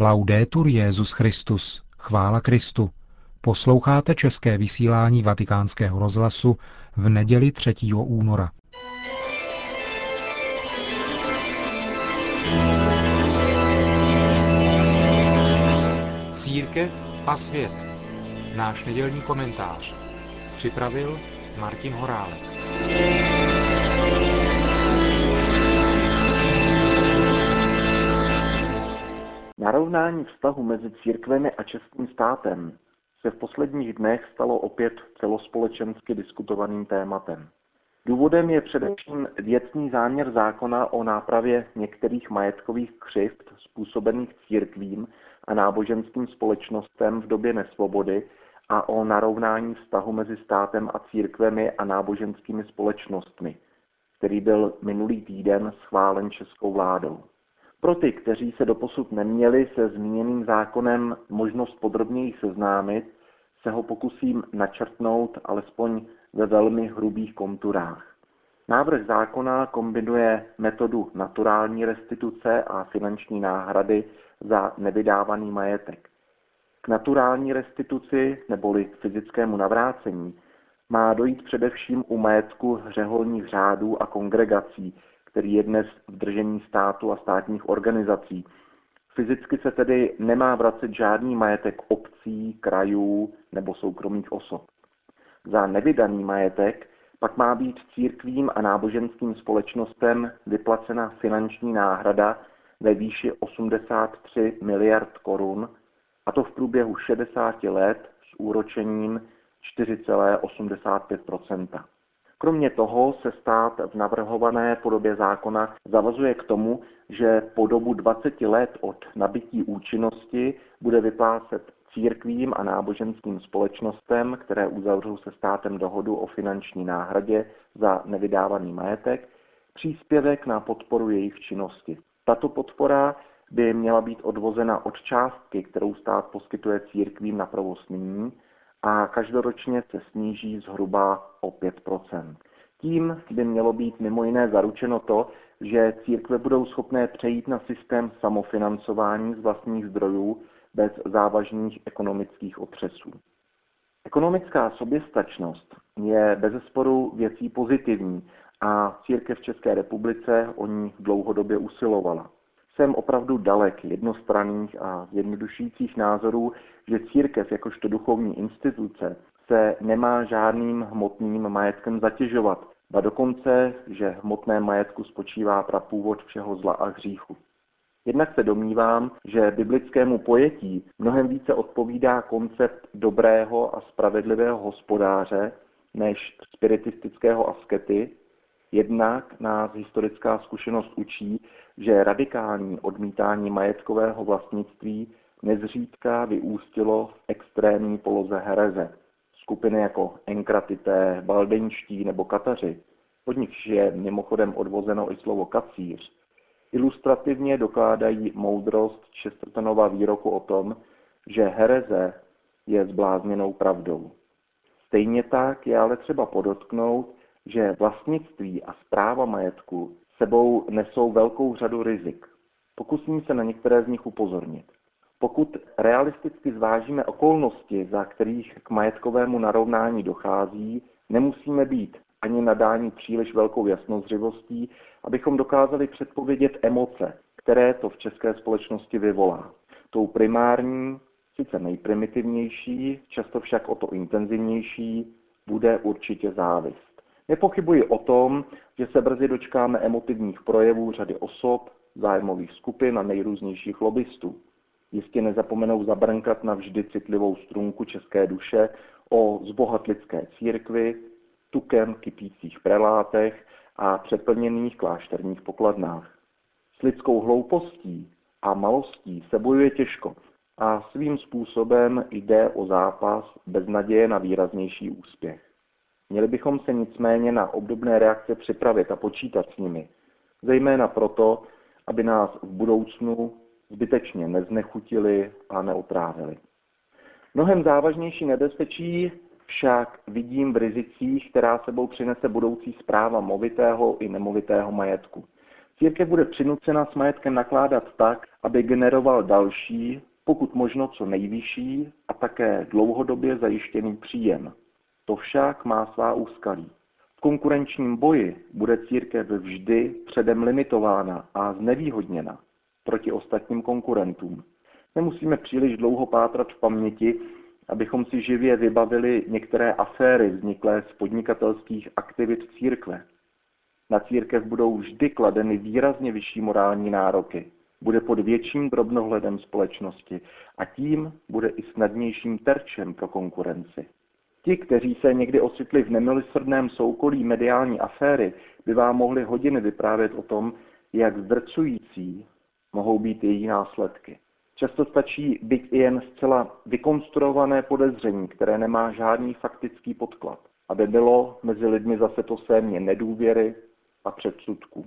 Laudetur Jezus Christus. Chvála Kristu. Posloucháte české vysílání Vatikánského rozhlasu v neděli 3. února. Církev a svět. Náš nedělní komentář. Připravil Martin Horálek. Narovnání vztahu mezi církvemi a českým státem se v posledních dnech stalo opět celospolečensky diskutovaným tématem. Důvodem je především věcný záměr zákona o nápravě některých majetkových křivt způsobených církvím a náboženským společnostem v době nesvobody a o narovnání vztahu mezi státem a církvemi a náboženskými společnostmi, který byl minulý týden schválen českou vládou. Pro ty, kteří se doposud neměli se zmíněným zákonem možnost podrobněji seznámit, se ho pokusím načrtnout alespoň ve velmi hrubých konturách. Návrh zákona kombinuje metodu naturální restituce a finanční náhrady za nevydávaný majetek. K naturální restituci neboli fyzickému navrácení má dojít především u majetku řeholních řádů a kongregací, který je dnes v držení státu a státních organizací. Fyzicky se tedy nemá vracet žádný majetek obcí, krajů nebo soukromých osob. Za nevydaný majetek pak má být církvím a náboženským společnostem vyplacena finanční náhrada ve výši 83 miliard korun, a to v průběhu 60 let s úročením 4,85 Kromě toho se stát v navrhované podobě zákona zavazuje k tomu, že po dobu 20 let od nabití účinnosti bude vyplácet církvím a náboženským společnostem, které uzavřou se státem dohodu o finanční náhradě za nevydávaný majetek, příspěvek na podporu jejich činnosti. Tato podpora by měla být odvozena od částky, kterou stát poskytuje církvím na provoz nyní, a každoročně se sníží zhruba o 5% Tím by mělo být mimo jiné zaručeno to, že církve budou schopné přejít na systém samofinancování z vlastních zdrojů bez závažných ekonomických otřesů. Ekonomická soběstačnost je bezesporu věcí pozitivní a církev v České republice o ní dlouhodobě usilovala jsem opravdu dalek jednostranných a zjednodušujících názorů, že církev jakožto duchovní instituce se nemá žádným hmotným majetkem zatěžovat, a dokonce, že hmotné majetku spočívá prapůvod všeho zla a hříchu. Jednak se domnívám, že biblickému pojetí mnohem více odpovídá koncept dobrého a spravedlivého hospodáře než spiritistického askety, Jednak nás historická zkušenost učí, že radikální odmítání majetkového vlastnictví nezřídka vyústilo v extrémní poloze hereze. Skupiny jako enkratité, baldenští nebo kataři, od nichž je mimochodem odvozeno i slovo kacíř, ilustrativně dokládají moudrost Chestertonova výroku o tom, že hereze je zblázněnou pravdou. Stejně tak je ale třeba podotknout, že vlastnictví a zpráva majetku sebou nesou velkou řadu rizik. Pokusím se na některé z nich upozornit. Pokud realisticky zvážíme okolnosti, za kterých k majetkovému narovnání dochází, nemusíme být ani nadáni příliš velkou jasnozřivostí, abychom dokázali předpovědět emoce, které to v české společnosti vyvolá. Tou primární, sice nejprimitivnější, často však o to intenzivnější, bude určitě závist. Nepochybuji o tom, že se brzy dočkáme emotivních projevů řady osob, zájmových skupin a nejrůznějších lobbystů. Jistě nezapomenou zabrnkat na vždy citlivou strunku české duše o zbohatlické církvi, tukem kypících prelátech a přeplněných klášterních pokladnách. S lidskou hloupostí a malostí se bojuje těžko a svým způsobem jde o zápas bez naděje na výraznější úspěch. Měli bychom se nicméně na obdobné reakce připravit a počítat s nimi, zejména proto, aby nás v budoucnu zbytečně neznechutili a neotrávili. Mnohem závažnější nebezpečí však vidím v rizicích, která sebou přinese budoucí zpráva movitého i nemovitého majetku. Církev bude přinucena s majetkem nakládat tak, aby generoval další, pokud možno co nejvyšší a také dlouhodobě zajištěný příjem. To však má svá úskalí. V konkurenčním boji bude církev vždy předem limitována a znevýhodněna proti ostatním konkurentům. Nemusíme příliš dlouho pátrat v paměti, abychom si živě vybavili některé aféry vzniklé z podnikatelských aktivit církve. Na církev budou vždy kladeny výrazně vyšší morální nároky. Bude pod větším drobnohledem společnosti a tím bude i snadnějším terčem pro konkurenci. Ti, kteří se někdy ocitli v nemilosrdném soukolí mediální aféry, by vám mohli hodiny vyprávět o tom, jak zdrcující mohou být její následky. Často stačí být i jen zcela vykonstruované podezření, které nemá žádný faktický podklad, aby bylo mezi lidmi zase to sémě nedůvěry a předsudků.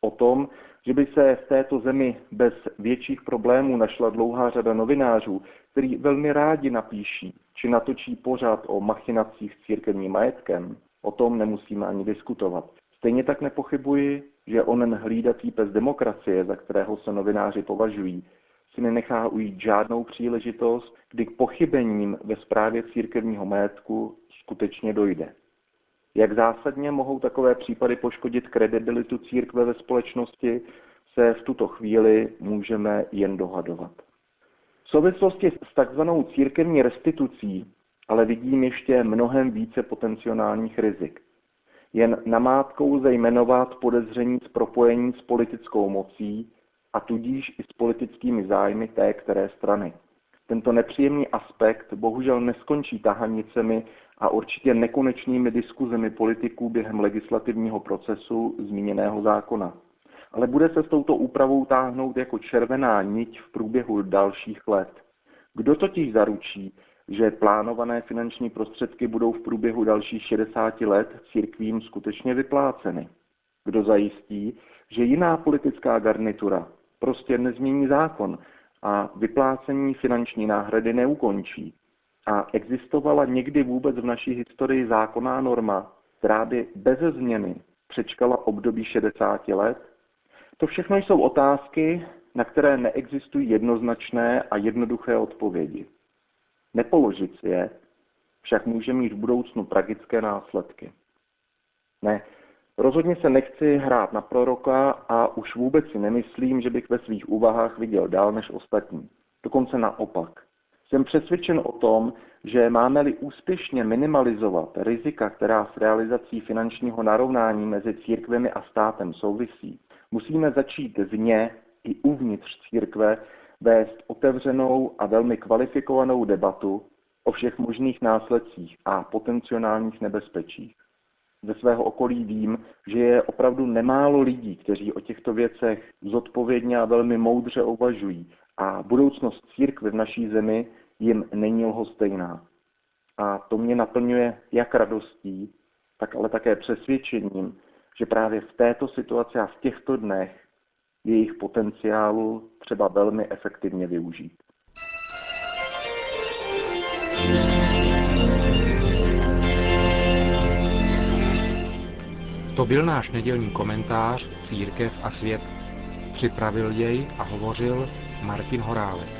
O tom, že by se v této zemi bez větších problémů našla dlouhá řada novinářů, který velmi rádi napíší či natočí pořád o machinacích s církevním majetkem, o tom nemusíme ani diskutovat. Stejně tak nepochybuji, že onen hlídací pes demokracie, za kterého se novináři považují, si nenechá ujít žádnou příležitost, kdy k pochybením ve správě církevního majetku skutečně dojde. Jak zásadně mohou takové případy poškodit kredibilitu církve ve společnosti, se v tuto chvíli můžeme jen dohadovat. V souvislosti s takzvanou církevní restitucí ale vidím ještě mnohem více potenciálních rizik. Jen namátkou lze jmenovat podezření z propojení s politickou mocí a tudíž i s politickými zájmy té které strany. Tento nepříjemný aspekt bohužel neskončí tahanicemi a určitě nekonečnými diskuzemi politiků během legislativního procesu zmíněného zákona. Ale bude se s touto úpravou táhnout jako červená niť v průběhu dalších let. Kdo totiž zaručí, že plánované finanční prostředky budou v průběhu dalších 60 let církvím skutečně vypláceny? Kdo zajistí, že jiná politická garnitura prostě nezmění zákon a vyplácení finanční náhrady neukončí? A existovala někdy vůbec v naší historii zákonná norma, která by bez změny přečkala období 60 let? To všechno jsou otázky, na které neexistují jednoznačné a jednoduché odpovědi. Nepoložit si je však může mít v budoucnu tragické následky. Ne, rozhodně se nechci hrát na proroka a už vůbec si nemyslím, že bych ve svých úvahách viděl dál než ostatní. Dokonce naopak. Jsem přesvědčen o tom, že máme-li úspěšně minimalizovat rizika, která s realizací finančního narovnání mezi církvemi a státem souvisí, musíme začít vně i uvnitř církve vést otevřenou a velmi kvalifikovanou debatu o všech možných následcích a potenciálních nebezpečích. Ze svého okolí vím, že je opravdu nemálo lidí, kteří o těchto věcech zodpovědně a velmi moudře uvažují a budoucnost církve v naší zemi jim není lhostejná. A to mě naplňuje jak radostí, tak ale také přesvědčením, že právě v této situaci a v těchto dnech jejich potenciálu třeba velmi efektivně využít. To byl náš nedělní komentář Církev a svět. Připravil jej a hovořil Martin Horálek.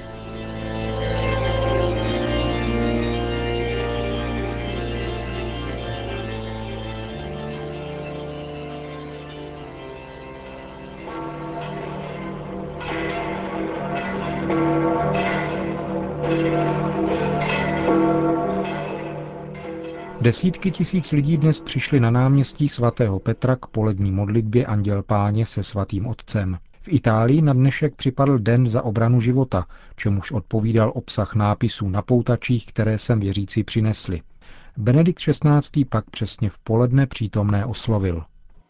Desítky tisíc lidí dnes přišli na náměstí svatého Petra k polední modlitbě Anděl Páně se svatým otcem. V Itálii na dnešek připadl Den za obranu života, čemuž odpovídal obsah nápisů na poutačích, které sem věřící přinesli. Benedikt XVI. pak přesně v poledne přítomné oslovil.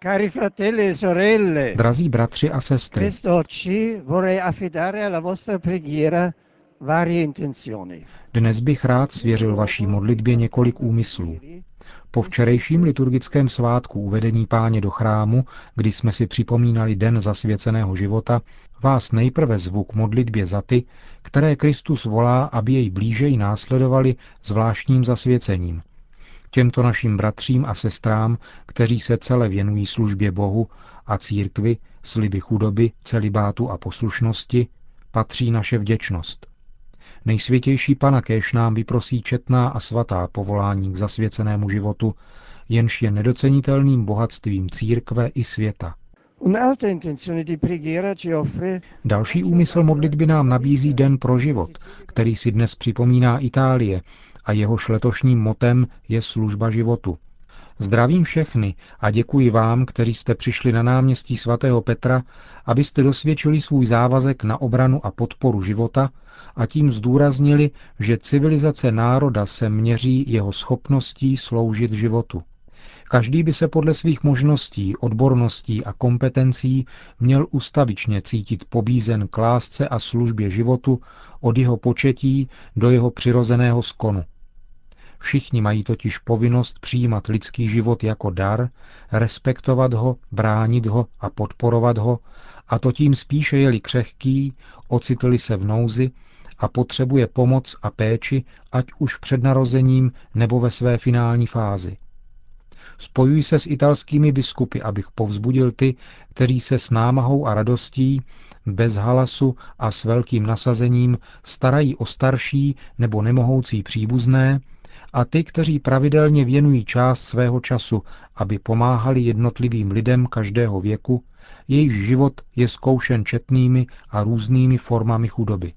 Cari fratelli e sorelle, Drazí bratři a sestry, quest'oggi vorrei affidare alla vostra preghiera varie intenzioni. Dnes bych rád svěřil vaší modlitbě několik úmyslů. Po včerejším liturgickém svátku uvedení páně do chrámu, kdy jsme si připomínali den zasvěceného života, vás nejprve zvu k modlitbě za ty, které Kristus volá, aby jej blížej následovali zvláštním zasvěcením. Těmto našim bratřím a sestrám, kteří se celé věnují službě Bohu a církvi, sliby chudoby, celibátu a poslušnosti, patří naše vděčnost. Nejsvětější Pana kéž nám vyprosí četná a svatá povolání k zasvěcenému životu, jenž je nedocenitelným bohatstvím církve i světa. Další úmysl modlitby nám nabízí Den pro život, který si dnes připomíná Itálie a jehož letošním motem je služba životu. Zdravím všechny a děkuji vám, kteří jste přišli na náměstí svatého Petra, abyste dosvědčili svůj závazek na obranu a podporu života a tím zdůraznili, že civilizace národa se měří jeho schopností sloužit životu. Každý by se podle svých možností, odborností a kompetencí měl ustavičně cítit pobízen k lásce a službě životu od jeho početí do jeho přirozeného skonu. Všichni mají totiž povinnost přijímat lidský život jako dar, respektovat ho, bránit ho a podporovat ho, a to tím spíše jeli křehký, ocitli se v nouzi a potřebuje pomoc a péči, ať už před narozením nebo ve své finální fázi. Spojuji se s italskými biskupy, abych povzbudil ty, kteří se s námahou a radostí, bez halasu a s velkým nasazením starají o starší nebo nemohoucí příbuzné, a ty, kteří pravidelně věnují část svého času, aby pomáhali jednotlivým lidem každého věku, jejich život je zkoušen četnými a různými formami chudoby.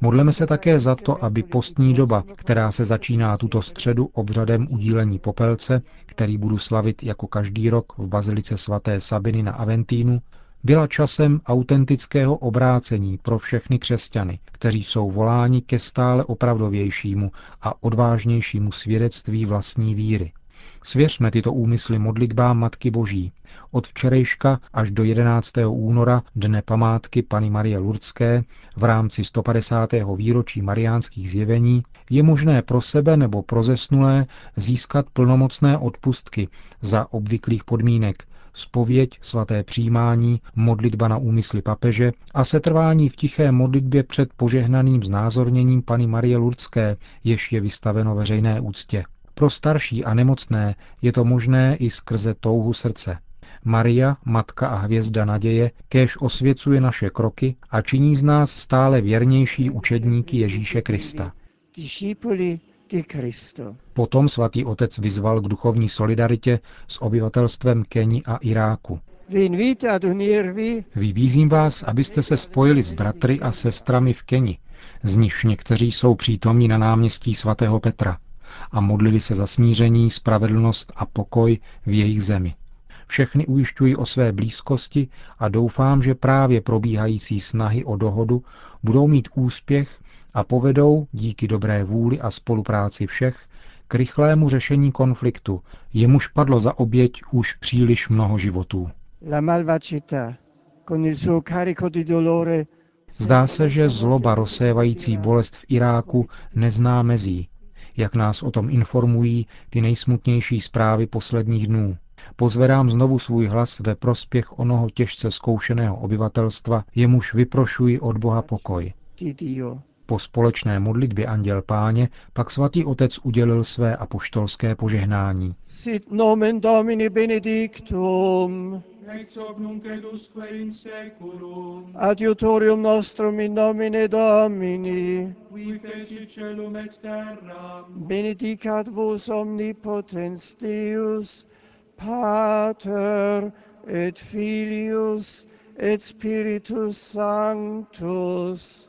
Modleme se také za to, aby postní doba, která se začíná tuto středu obřadem udílení popelce, který budu slavit jako každý rok v bazilice svaté Sabiny na Aventínu, byla časem autentického obrácení pro všechny křesťany, kteří jsou voláni ke stále opravdovějšímu a odvážnějšímu svědectví vlastní víry. Svěřme tyto úmysly modlitbám Matky Boží. Od včerejška až do 11. února, dne památky Pany Marie Lurdské, v rámci 150. výročí mariánských zjevení, je možné pro sebe nebo pro zesnulé získat plnomocné odpustky za obvyklých podmínek, spověď, svaté přijímání, modlitba na úmysly papeže a setrvání v tiché modlitbě před požehnaným znázorněním Pany Marie Lurdské, jež je vystaveno veřejné úctě. Pro starší a nemocné je to možné i skrze touhu srdce. Maria, matka a hvězda naděje, kéž osvěcuje naše kroky a činí z nás stále věrnější učedníky Ježíše Krista. Potom svatý otec vyzval k duchovní solidaritě s obyvatelstvem Keni a Iráku. Vybízím vás, abyste se spojili s bratry a sestrami v Keni, z nichž někteří jsou přítomní na náměstí svatého Petra a modlili se za smíření, spravedlnost a pokoj v jejich zemi. Všechny ujišťují o své blízkosti a doufám, že právě probíhající snahy o dohodu budou mít úspěch a povedou, díky dobré vůli a spolupráci všech, k rychlému řešení konfliktu, jemuž padlo za oběť už příliš mnoho životů. Zdá se, že zloba rozsévající bolest v Iráku nezná mezí, jak nás o tom informují ty nejsmutnější zprávy posledních dnů. Pozvedám znovu svůj hlas ve prospěch onoho těžce zkoušeného obyvatelstva, jemuž vyprošuji od Boha pokoj. Po společné modlitbě Anděl Páně pak svatý otec udělil své apoštolské požehnání. Sit nomen Domini benedictum. Ex hoc nunc edusque in seculum. Adiutorium nostrum in nomine Domini. Qui feci celum et terra. Benedicat vos omnipotens Deus, Pater et Filius et Spiritus Sanctus.